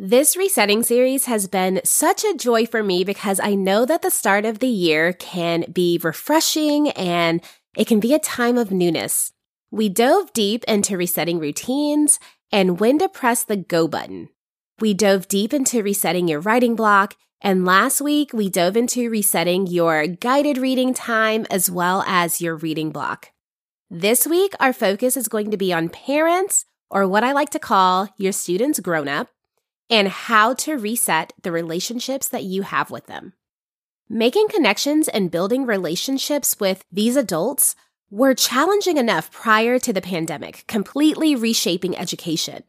This resetting series has been such a joy for me because I know that the start of the year can be refreshing and it can be a time of newness. We dove deep into resetting routines and when to press the go button. We dove deep into resetting your writing block. And last week, we dove into resetting your guided reading time as well as your reading block. This week, our focus is going to be on parents, or what I like to call your students grown up, and how to reset the relationships that you have with them. Making connections and building relationships with these adults were challenging enough prior to the pandemic, completely reshaping education.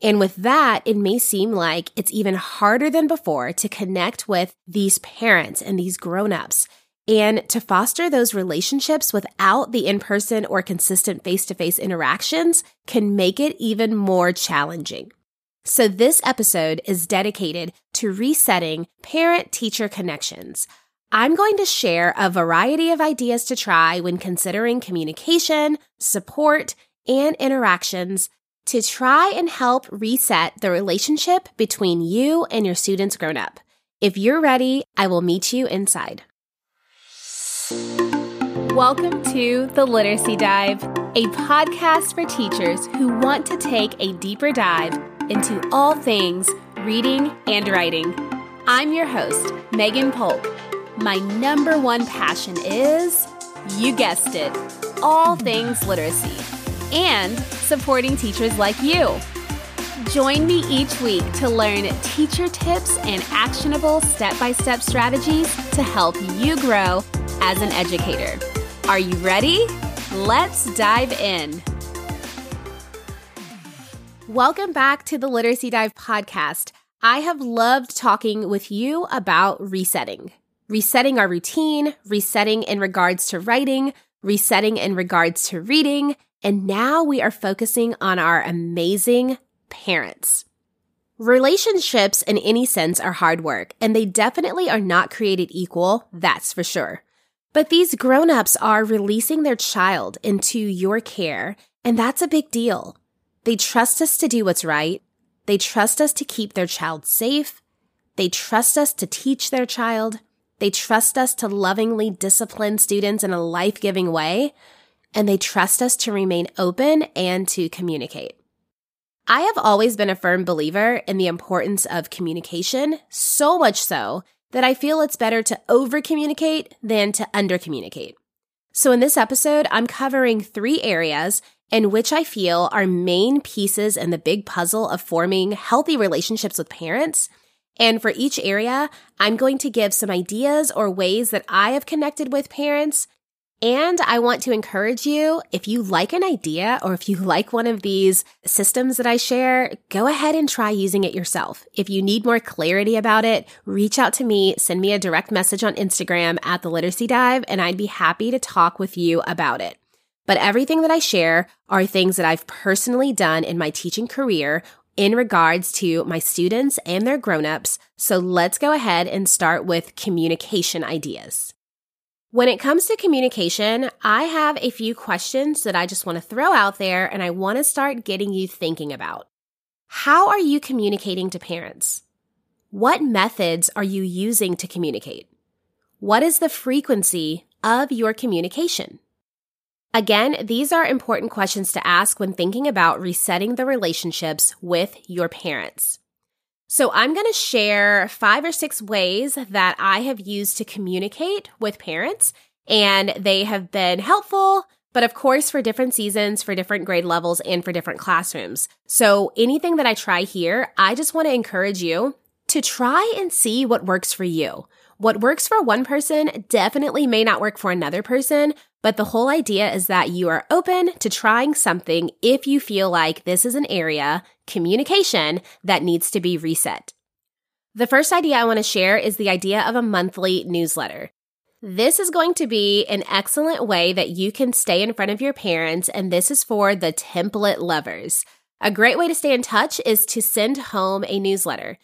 And with that, it may seem like it's even harder than before to connect with these parents and these grown-ups and to foster those relationships without the in-person or consistent face-to-face interactions can make it even more challenging. So, this episode is dedicated to resetting parent teacher connections. I'm going to share a variety of ideas to try when considering communication, support, and interactions to try and help reset the relationship between you and your students grown up. If you're ready, I will meet you inside. Welcome to The Literacy Dive, a podcast for teachers who want to take a deeper dive into all things reading and writing. I'm your host, Megan Polk. My number one passion is, you guessed it, all things literacy and supporting teachers like you. Join me each week to learn teacher tips and actionable step by step strategies to help you grow as an educator. Are you ready? Let's dive in. Welcome back to the Literacy Dive podcast. I have loved talking with you about resetting. Resetting our routine, resetting in regards to writing, resetting in regards to reading, and now we are focusing on our amazing parents. Relationships in any sense are hard work, and they definitely are not created equal, that's for sure. But these grown-ups are releasing their child into your care, and that's a big deal. They trust us to do what's right. They trust us to keep their child safe. They trust us to teach their child. They trust us to lovingly discipline students in a life giving way. And they trust us to remain open and to communicate. I have always been a firm believer in the importance of communication, so much so that I feel it's better to over communicate than to under communicate. So in this episode, I'm covering three areas in which I feel are main pieces in the big puzzle of forming healthy relationships with parents. And for each area, I'm going to give some ideas or ways that I have connected with parents. And I want to encourage you, if you like an idea or if you like one of these systems that I share, go ahead and try using it yourself. If you need more clarity about it, reach out to me, send me a direct message on Instagram at the Literacy Dive, and I'd be happy to talk with you about it. But everything that I share are things that I've personally done in my teaching career in regards to my students and their grown-ups. So let's go ahead and start with communication ideas. When it comes to communication, I have a few questions that I just want to throw out there and I want to start getting you thinking about. How are you communicating to parents? What methods are you using to communicate? What is the frequency of your communication? Again, these are important questions to ask when thinking about resetting the relationships with your parents. So I'm going to share five or six ways that I have used to communicate with parents and they have been helpful, but of course for different seasons, for different grade levels and for different classrooms. So anything that I try here, I just want to encourage you to try and see what works for you. What works for one person definitely may not work for another person, but the whole idea is that you are open to trying something if you feel like this is an area, communication, that needs to be reset. The first idea I want to share is the idea of a monthly newsletter. This is going to be an excellent way that you can stay in front of your parents, and this is for the template lovers. A great way to stay in touch is to send home a newsletter.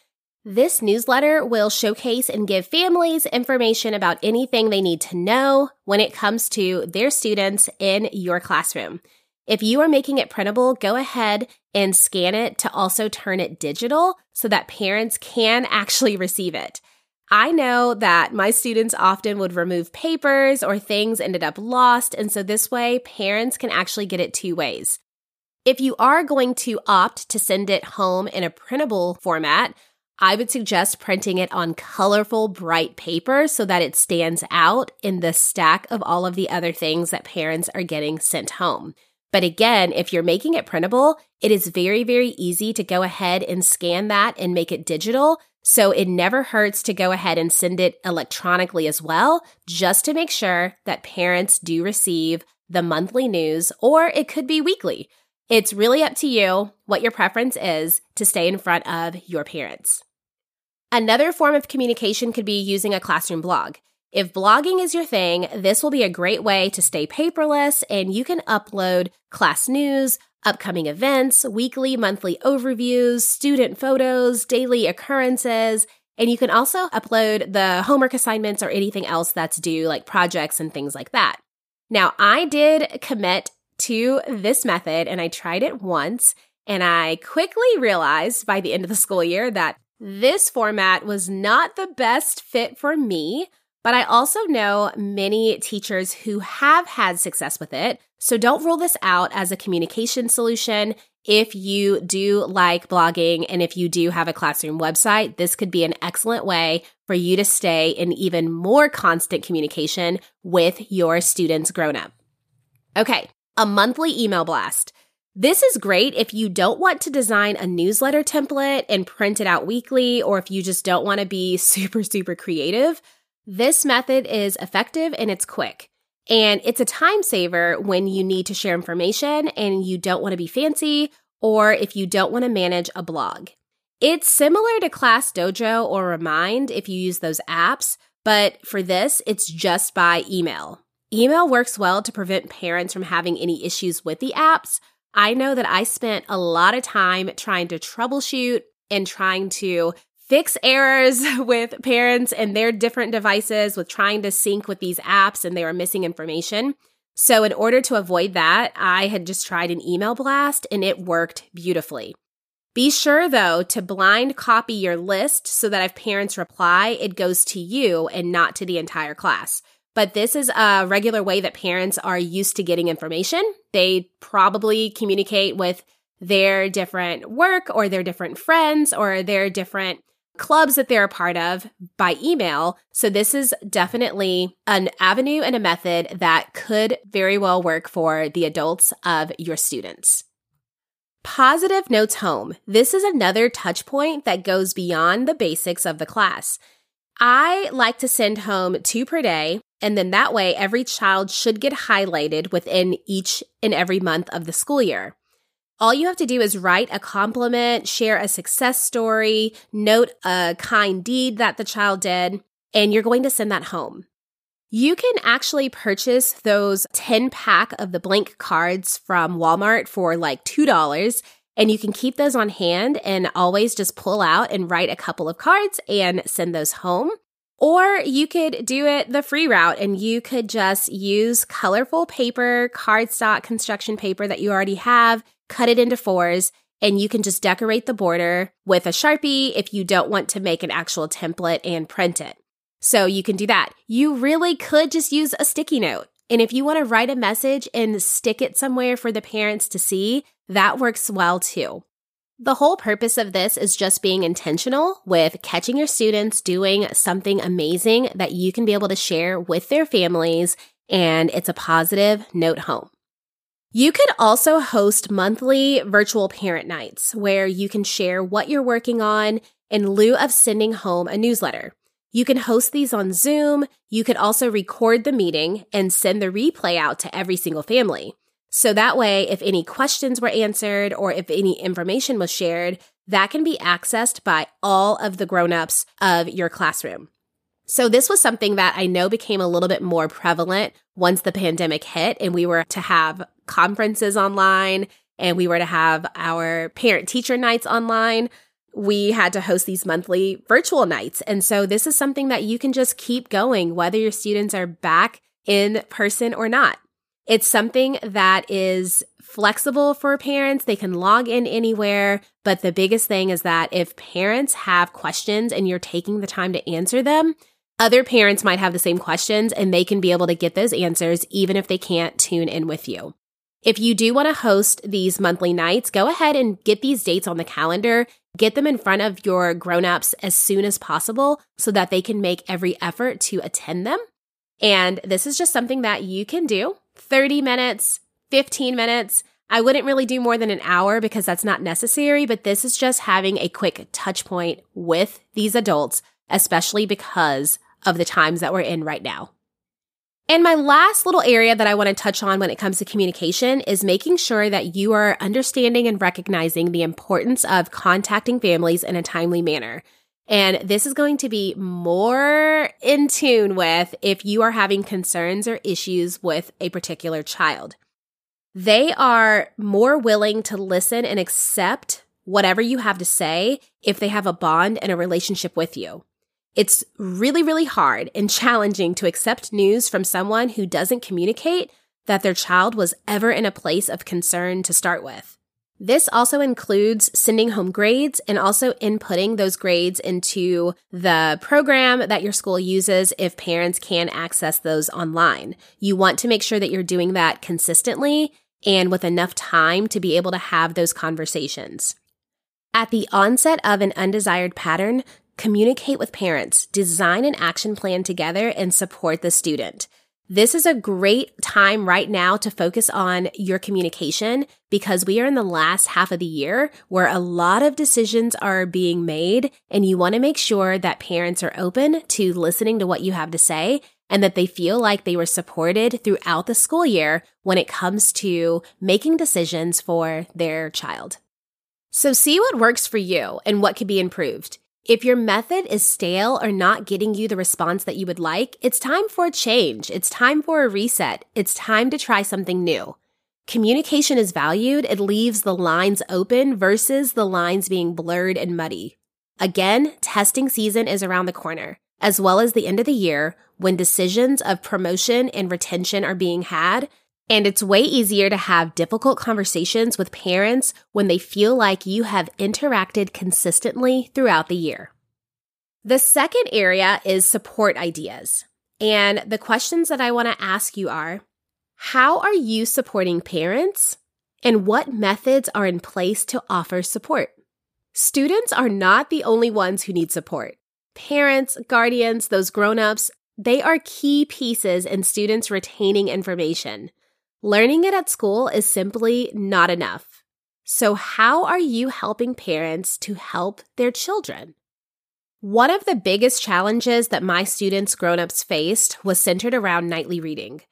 This newsletter will showcase and give families information about anything they need to know when it comes to their students in your classroom. If you are making it printable, go ahead and scan it to also turn it digital so that parents can actually receive it. I know that my students often would remove papers or things ended up lost. And so this way, parents can actually get it two ways. If you are going to opt to send it home in a printable format, I would suggest printing it on colorful, bright paper so that it stands out in the stack of all of the other things that parents are getting sent home. But again, if you're making it printable, it is very, very easy to go ahead and scan that and make it digital. So it never hurts to go ahead and send it electronically as well, just to make sure that parents do receive the monthly news, or it could be weekly. It's really up to you what your preference is to stay in front of your parents. Another form of communication could be using a classroom blog. If blogging is your thing, this will be a great way to stay paperless and you can upload class news, upcoming events, weekly, monthly overviews, student photos, daily occurrences, and you can also upload the homework assignments or anything else that's due, like projects and things like that. Now, I did commit to this method and I tried it once, and I quickly realized by the end of the school year that this format was not the best fit for me. But I also know many teachers who have had success with it. So don't rule this out as a communication solution. If you do like blogging and if you do have a classroom website, this could be an excellent way for you to stay in even more constant communication with your students grown up. Okay, a monthly email blast. This is great if you don't want to design a newsletter template and print it out weekly, or if you just don't want to be super, super creative. This method is effective and it's quick. And it's a time saver when you need to share information and you don't want to be fancy or if you don't want to manage a blog. It's similar to Class Dojo or Remind if you use those apps, but for this, it's just by email. Email works well to prevent parents from having any issues with the apps. I know that I spent a lot of time trying to troubleshoot and trying to fix errors with parents and their different devices with trying to sync with these apps and they were missing information. So, in order to avoid that, I had just tried an email blast and it worked beautifully. Be sure, though, to blind copy your list so that if parents reply, it goes to you and not to the entire class. But this is a regular way that parents are used to getting information. They probably communicate with their different work or their different friends or their different clubs that they're a part of by email. So this is definitely an avenue and a method that could very well work for the adults of your students. Positive Notes Home. This is another touch point that goes beyond the basics of the class. I like to send home two per day, and then that way every child should get highlighted within each and every month of the school year. All you have to do is write a compliment, share a success story, note a kind deed that the child did, and you're going to send that home. You can actually purchase those 10 pack of the blank cards from Walmart for like $2 and you can keep those on hand and always just pull out and write a couple of cards and send those home. Or you could do it the free route and you could just use colorful paper, cardstock construction paper that you already have cut it into fours, and you can just decorate the border with a Sharpie if you don't want to make an actual template and print it. So you can do that. You really could just use a sticky note. And if you want to write a message and stick it somewhere for the parents to see, that works well too. The whole purpose of this is just being intentional with catching your students doing something amazing that you can be able to share with their families, and it's a positive note home. You could also host monthly virtual parent nights where you can share what you're working on in lieu of sending home a newsletter. You can host these on Zoom. You could also record the meeting and send the replay out to every single family. So that way, if any questions were answered or if any information was shared, that can be accessed by all of the grown-ups of your classroom. So this was something that I know became a little bit more prevalent once the pandemic hit and we were to have conferences online and we were to have our parent teacher nights online, we had to host these monthly virtual nights. And so this is something that you can just keep going, whether your students are back in person or not. It's something that is flexible for parents. They can log in anywhere. But the biggest thing is that if parents have questions and you're taking the time to answer them, other parents might have the same questions and they can be able to get those answers even if they can't tune in with you. If you do want to host these monthly nights, go ahead and get these dates on the calendar. Get them in front of your grown-ups as soon as possible so that they can make every effort to attend them. And this is just something that you can do 30 minutes, 15 minutes. I wouldn't really do more than an hour because that's not necessary, but this is just having a quick touch point with these adults, especially because of the times that we're in right now. And my last little area that I want to touch on when it comes to communication is making sure that you are understanding and recognizing the importance of contacting families in a timely manner. And this is going to be more in tune with if you are having concerns or issues with a particular child. They are more willing to listen and accept whatever you have to say if they have a bond and a relationship with you. It's really, really hard and challenging to accept news from someone who doesn't communicate that their child was ever in a place of concern to start with. This also includes sending home grades and also inputting those grades into the program that your school uses if parents can access those online. You want to make sure that you're doing that consistently and with enough time to be able to have those conversations. At the onset of an undesired pattern, communicate with parents, design an action plan together, and support the student. This is a great time right now to focus on your communication because we are in the last half of the year where a lot of decisions are being made and you want to make sure that parents are open to listening to what you have to say and that they feel like they were supported throughout the school year when it comes to making decisions for their child. So see what works for you and what could be improved. If your method is stale or not getting you the response that you would like, it's time for a change. It's time for a reset. It's time to try something new. Communication is valued. It leaves the lines open versus the lines being blurred and muddy. Again, testing season is around the corner, as well as the end of the year when decisions of promotion and retention are being had and it's way easier to have difficult conversations with parents when they feel like you have interacted consistently throughout the year. The second area is support ideas. And the questions that I want to ask you are How are you supporting parents? And what methods are in place to offer support? Students are not the only ones who need support. Parents, guardians, those grown ups, they are key pieces in students retaining information. Learning it at school is simply not enough. So, how are you helping parents to help their children? One of the biggest challenges that my students' grown-ups faced was centered around nightly reading.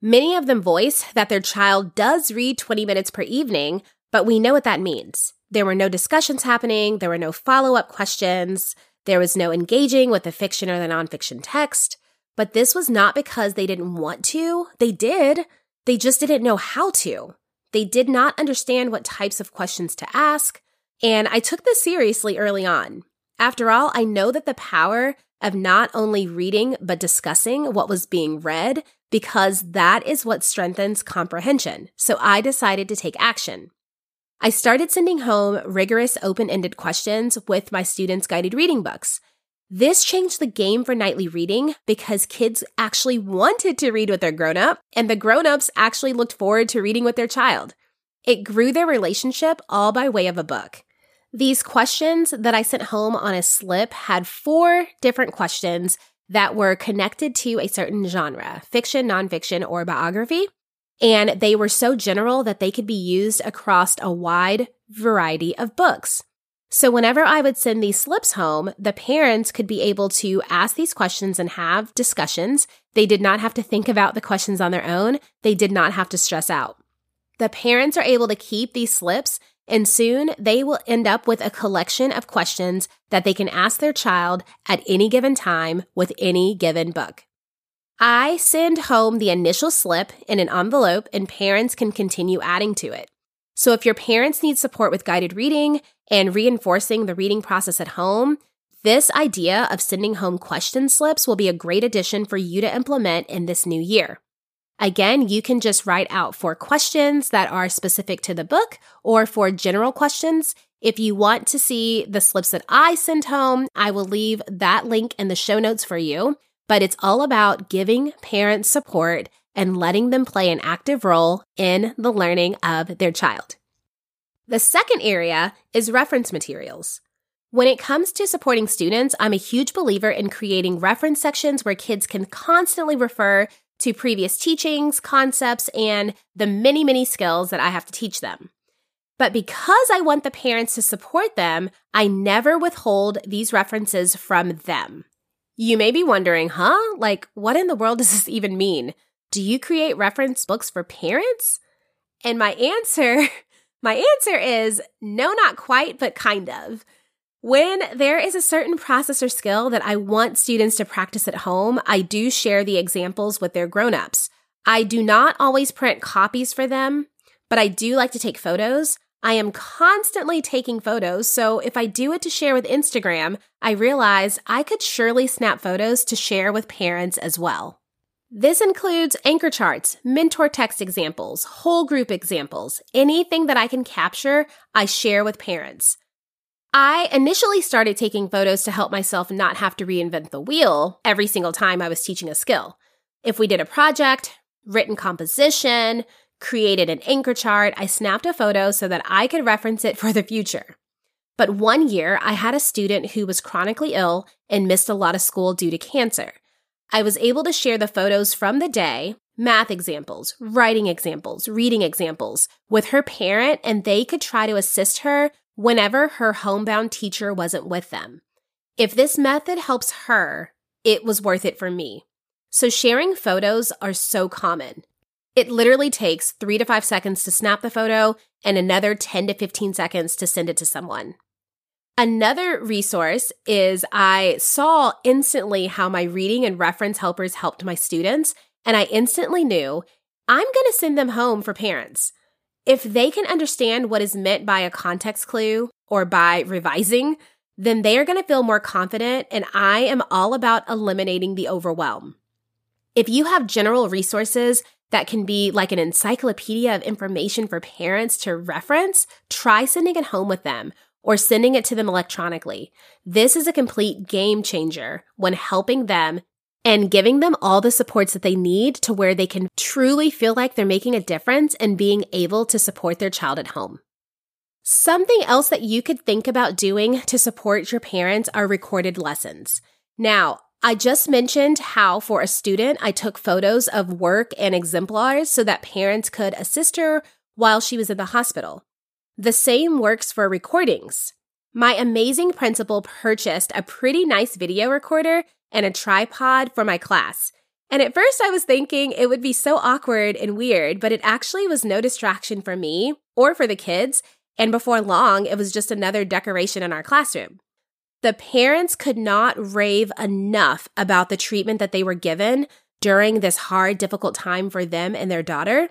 Many of them voice that their child does read 20 minutes per evening, but we know what that means. There were no discussions happening, there were no follow-up questions, there was no engaging with the fiction or the nonfiction text. But this was not because they didn't want to. They did. They just didn't know how to. They did not understand what types of questions to ask. And I took this seriously early on. After all, I know that the power of not only reading, but discussing what was being read, because that is what strengthens comprehension. So I decided to take action. I started sending home rigorous open ended questions with my students' guided reading books. This changed the game for nightly reading because kids actually wanted to read with their grown up, and the grown ups actually looked forward to reading with their child. It grew their relationship all by way of a book. These questions that I sent home on a slip had four different questions that were connected to a certain genre fiction, nonfiction, or biography. And they were so general that they could be used across a wide variety of books. So whenever I would send these slips home, the parents could be able to ask these questions and have discussions. They did not have to think about the questions on their own. They did not have to stress out. The parents are able to keep these slips and soon they will end up with a collection of questions that they can ask their child at any given time with any given book. I send home the initial slip in an envelope and parents can continue adding to it. So if your parents need support with guided reading and reinforcing the reading process at home, this idea of sending home question slips will be a great addition for you to implement in this new year. Again, you can just write out for questions that are specific to the book or for general questions. If you want to see the slips that I send home, I will leave that link in the show notes for you. But it's all about giving parents support and letting them play an active role in the learning of their child. The second area is reference materials. When it comes to supporting students, I'm a huge believer in creating reference sections where kids can constantly refer to previous teachings, concepts, and the many, many skills that I have to teach them. But because I want the parents to support them, I never withhold these references from them. You may be wondering, huh? Like, what in the world does this even mean? Do you create reference books for parents? And my answer, my answer is no, not quite, but kind of. When there is a certain process or skill that I want students to practice at home, I do share the examples with their grown-ups. I do not always print copies for them, but I do like to take photos. I am constantly taking photos, so if I do it to share with Instagram, I realize I could surely snap photos to share with parents as well. This includes anchor charts, mentor text examples, whole group examples, anything that I can capture, I share with parents. I initially started taking photos to help myself not have to reinvent the wheel every single time I was teaching a skill. If we did a project, written composition, created an anchor chart, I snapped a photo so that I could reference it for the future. But one year, I had a student who was chronically ill and missed a lot of school due to cancer. I was able to share the photos from the day, math examples, writing examples, reading examples with her parent, and they could try to assist her whenever her homebound teacher wasn't with them. If this method helps her, it was worth it for me. So sharing photos are so common. It literally takes three to five seconds to snap the photo and another 10 to 15 seconds to send it to someone. Another resource is I saw instantly how my reading and reference helpers helped my students, and I instantly knew I'm going to send them home for parents. If they can understand what is meant by a context clue or by revising, then they are going to feel more confident, and I am all about eliminating the overwhelm. If you have general resources that can be like an encyclopedia of information for parents to reference, try sending it home with them or sending it to them electronically. This is a complete game changer when helping them and giving them all the supports that they need to where they can truly feel like they're making a difference and being able to support their child at home. Something else that you could think about doing to support your parents are recorded lessons. Now, I just mentioned how for a student, I took photos of work and exemplars so that parents could assist her while she was in the hospital. The same works for recordings. My amazing principal purchased a pretty nice video recorder and a tripod for my class. And at first I was thinking it would be so awkward and weird, but it actually was no distraction for me or for the kids. And before long, it was just another decoration in our classroom. The parents could not rave enough about the treatment that they were given during this hard, difficult time for them and their daughter,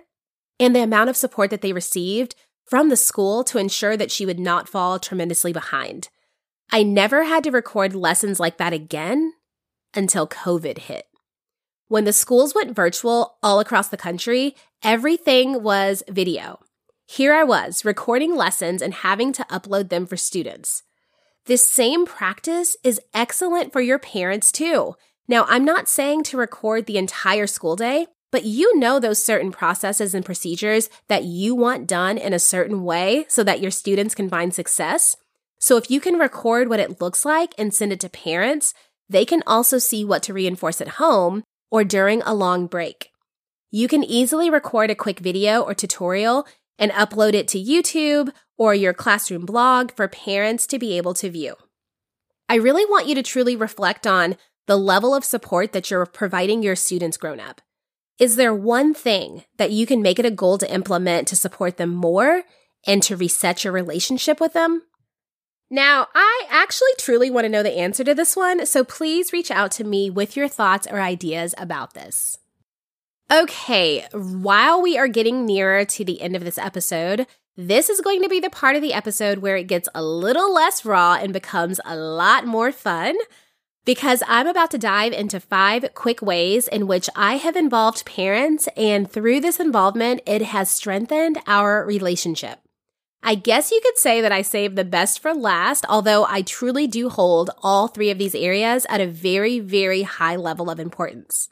and the amount of support that they received from the school to ensure that she would not fall tremendously behind. I never had to record lessons like that again until COVID hit. When the schools went virtual all across the country, everything was video. Here I was recording lessons and having to upload them for students. This same practice is excellent for your parents too. Now, I'm not saying to record the entire school day, but you know those certain processes and procedures that you want done in a certain way so that your students can find success. So if you can record what it looks like and send it to parents, they can also see what to reinforce at home or during a long break. You can easily record a quick video or tutorial and upload it to YouTube or your classroom blog for parents to be able to view. I really want you to truly reflect on the level of support that you're providing your students grown up. Is there one thing that you can make it a goal to implement to support them more and to reset your relationship with them? Now, I actually truly want to know the answer to this one, so please reach out to me with your thoughts or ideas about this. Okay, while we are getting nearer to the end of this episode, this is going to be the part of the episode where it gets a little less raw and becomes a lot more fun. Because I'm about to dive into five quick ways in which I have involved parents, and through this involvement, it has strengthened our relationship. I guess you could say that I saved the best for last, although I truly do hold all three of these areas at a very, very high level of importance.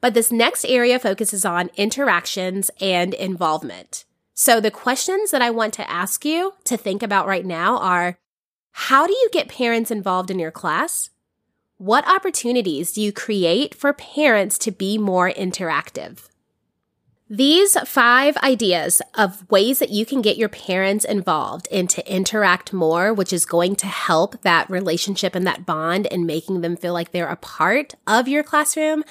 But this next area focuses on interactions and involvement. So the questions that I want to ask you to think about right now are, how do you get parents involved in your class? What opportunities do you create for parents to be more interactive? These five ideas of ways that you can get your parents involved and to interact more, which is going to help that relationship and that bond and making them feel like they're a part of your classroom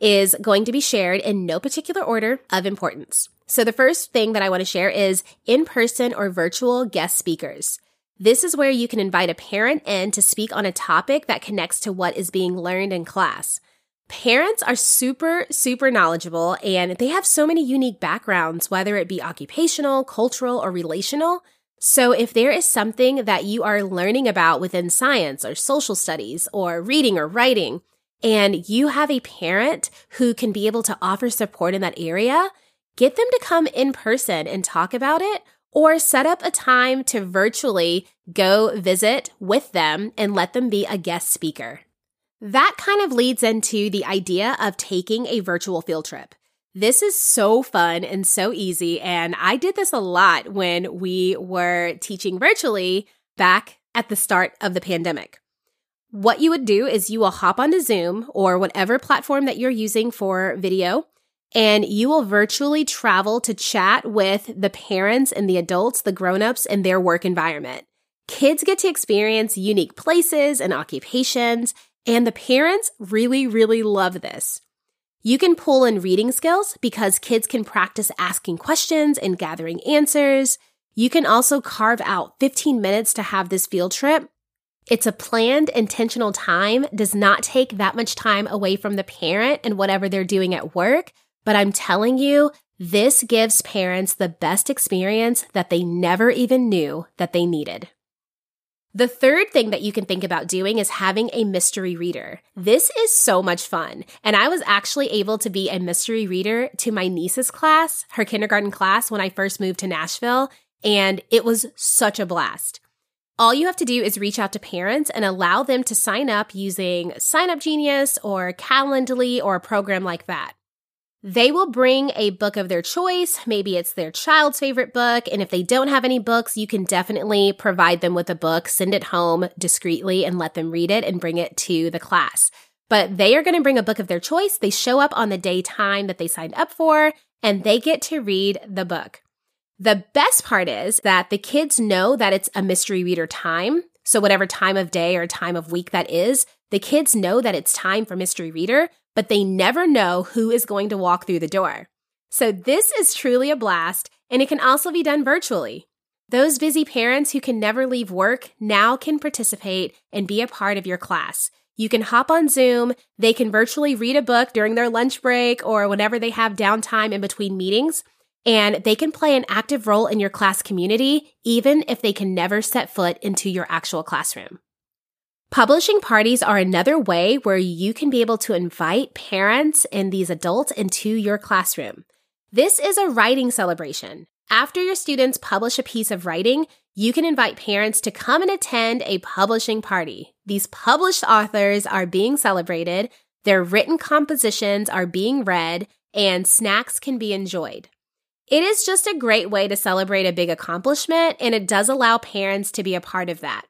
is going to be shared in no particular order of importance. So the first thing that I want to share is in person or virtual guest speakers. This is where you can invite a parent in to speak on a topic that connects to what is being learned in class. Parents are super, super knowledgeable and they have so many unique backgrounds, whether it be occupational, cultural, or relational. So if there is something that you are learning about within science or social studies or reading or writing, and you have a parent who can be able to offer support in that area, get them to come in person and talk about it or set up a time to virtually go visit with them and let them be a guest speaker. That kind of leads into the idea of taking a virtual field trip. This is so fun and so easy. And I did this a lot when we were teaching virtually back at the start of the pandemic. What you would do is you will hop onto Zoom or whatever platform that you're using for video, and you will virtually travel to chat with the parents and the adults, the grown-ups in their work environment. Kids get to experience unique places and occupations and the parents really, really love this. You can pull in reading skills because kids can practice asking questions and gathering answers. You can also carve out 15 minutes to have this field trip. It's a planned, intentional time, does not take that much time away from the parent and whatever they're doing at work. But I'm telling you, this gives parents the best experience that they never even knew that they needed. The third thing that you can think about doing is having a mystery reader. This is so much fun. And I was actually able to be a mystery reader to my niece's class, her kindergarten class, when I first moved to Nashville. And it was such a blast. All you have to do is reach out to parents and allow them to sign up using Sign Up Genius or Calendly or a program like that. They will bring a book of their choice. Maybe it's their child's favorite book. And if they don't have any books, you can definitely provide them with a book, send it home discreetly and let them read it and bring it to the class. But they are going to bring a book of their choice. They show up on the day time that they signed up for and they get to read the book. The best part is that the kids know that it's a mystery reader time. So whatever time of day or time of week that is, the kids know that it's time for mystery reader, but they never know who is going to walk through the door. So this is truly a blast, and it can also be done virtually. Those busy parents who can never leave work now can participate and be a part of your class. You can hop on Zoom, they can virtually read a book during their lunch break or whenever they have downtime in between meetings, and they can play an active role in your class community even if they can never set foot into your actual classroom. Publishing parties are another way where you can be able to invite parents and these adults into your classroom. This is a writing celebration. After your students publish a piece of writing, you can invite parents to come and attend a publishing party. These published authors are being celebrated, their written compositions are being read, and snacks can be enjoyed. It is just a great way to celebrate a big accomplishment, and it does allow parents to be a part of that.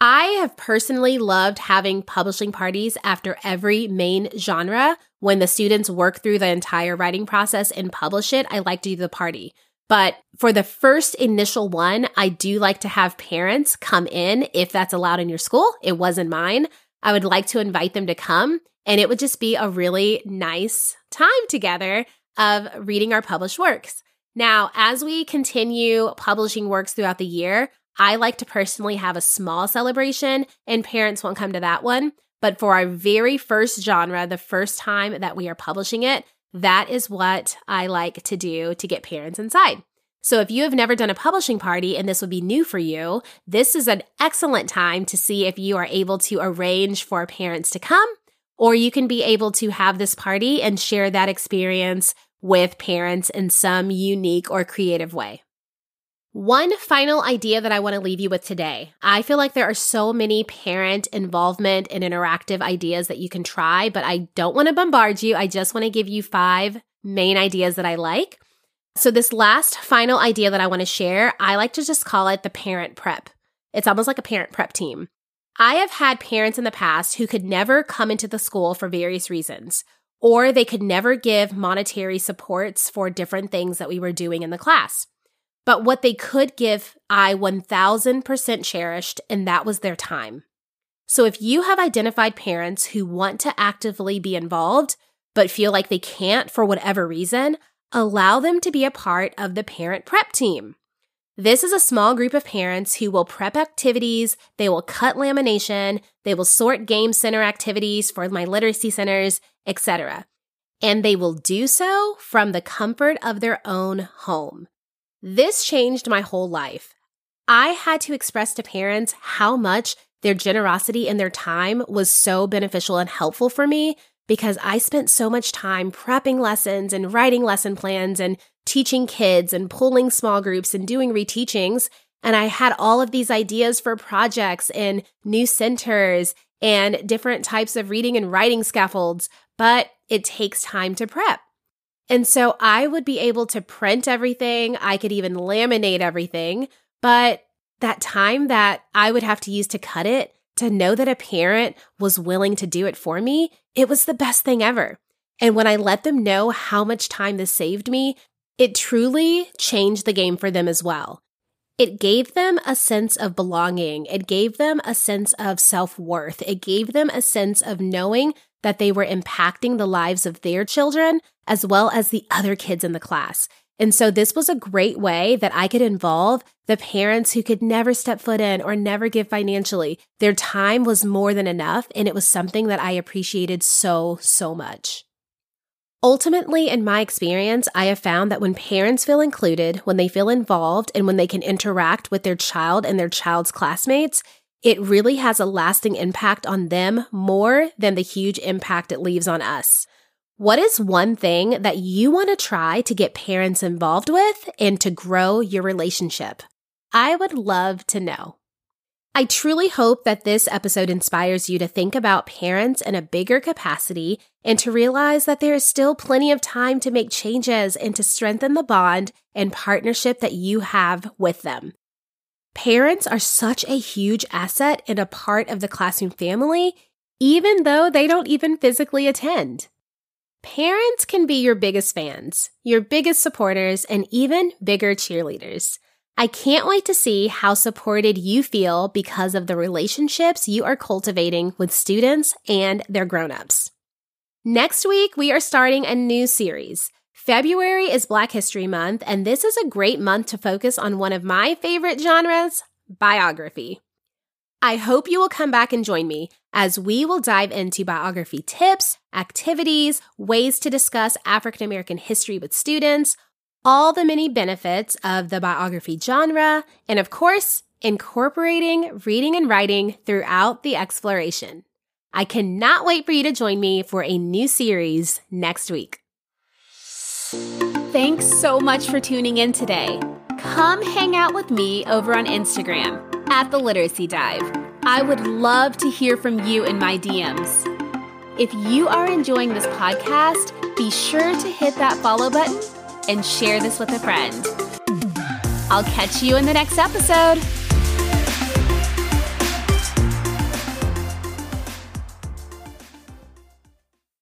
I have personally loved having publishing parties after every main genre. When the students work through the entire writing process and publish it, I like to do the party. But for the first initial one, I do like to have parents come in if that's allowed in your school. It wasn't mine. I would like to invite them to come and it would just be a really nice time together of reading our published works. Now, as we continue publishing works throughout the year, I like to personally have a small celebration, and parents won't come to that one. But for our very first genre, the first time that we are publishing it, that is what I like to do to get parents inside. So if you have never done a publishing party and this would be new for you, this is an excellent time to see if you are able to arrange for parents to come, or you can be able to have this party and share that experience with parents in some unique or creative way. One final idea that I want to leave you with today. I feel like there are so many parent involvement and interactive ideas that you can try, but I don't want to bombard you. I just want to give you five main ideas that I like. So, this last final idea that I want to share, I like to just call it the parent prep. It's almost like a parent prep team. I have had parents in the past who could never come into the school for various reasons, or they could never give monetary supports for different things that we were doing in the class. But what they could give, I 1000% cherished, and that was their time. So if you have identified parents who want to actively be involved, but feel like they can't for whatever reason, allow them to be a part of the parent prep team. This is a small group of parents who will prep activities, they will cut lamination, they will sort game center activities for my literacy centers, etc. And they will do so from the comfort of their own home. This changed my whole life. I had to express to parents how much their generosity and their time was so beneficial and helpful for me because I spent so much time prepping lessons and writing lesson plans and teaching kids and pulling small groups and doing reteachings. And I had all of these ideas for projects and new centers and different types of reading and writing scaffolds, but it takes time to prep. And so I would be able to print everything. I could even laminate everything. But that time that I would have to use to cut it, to know that a parent was willing to do it for me, it was the best thing ever. And when I let them know how much time this saved me, it truly changed the game for them as well. It gave them a sense of belonging. It gave them a sense of self worth. It gave them a sense of knowing that they were impacting the lives of their children as well as the other kids in the class. And so this was a great way that I could involve the parents who could never step foot in or never give financially. Their time was more than enough, and it was something that I appreciated so, so much. Ultimately, in my experience, I have found that when parents feel included, when they feel involved, and when they can interact with their child and their child's classmates, it really has a lasting impact on them more than the huge impact it leaves on us. What is one thing that you want to try to get parents involved with and to grow your relationship? I would love to know. I truly hope that this episode inspires you to think about parents in a bigger capacity and to realize that there is still plenty of time to make changes and to strengthen the bond and partnership that you have with them. Parents are such a huge asset and a part of the classroom family, even though they don't even physically attend. Parents can be your biggest fans, your biggest supporters, and even bigger cheerleaders. I can't wait to see how supported you feel because of the relationships you are cultivating with students and their grown-ups. Next week, we are starting a new series. February is Black History Month, and this is a great month to focus on one of my favorite genres, biography. I hope you will come back and join me as we will dive into biography tips, activities, ways to discuss African American history with students, all the many benefits of the biography genre, and of course, incorporating reading and writing throughout the exploration. I cannot wait for you to join me for a new series next week. Thanks so much for tuning in today. Come hang out with me over on Instagram at the Literacy Dive. I would love to hear from you in my DMs. If you are enjoying this podcast, be sure to hit that follow button and share this with a friend. I'll catch you in the next episode.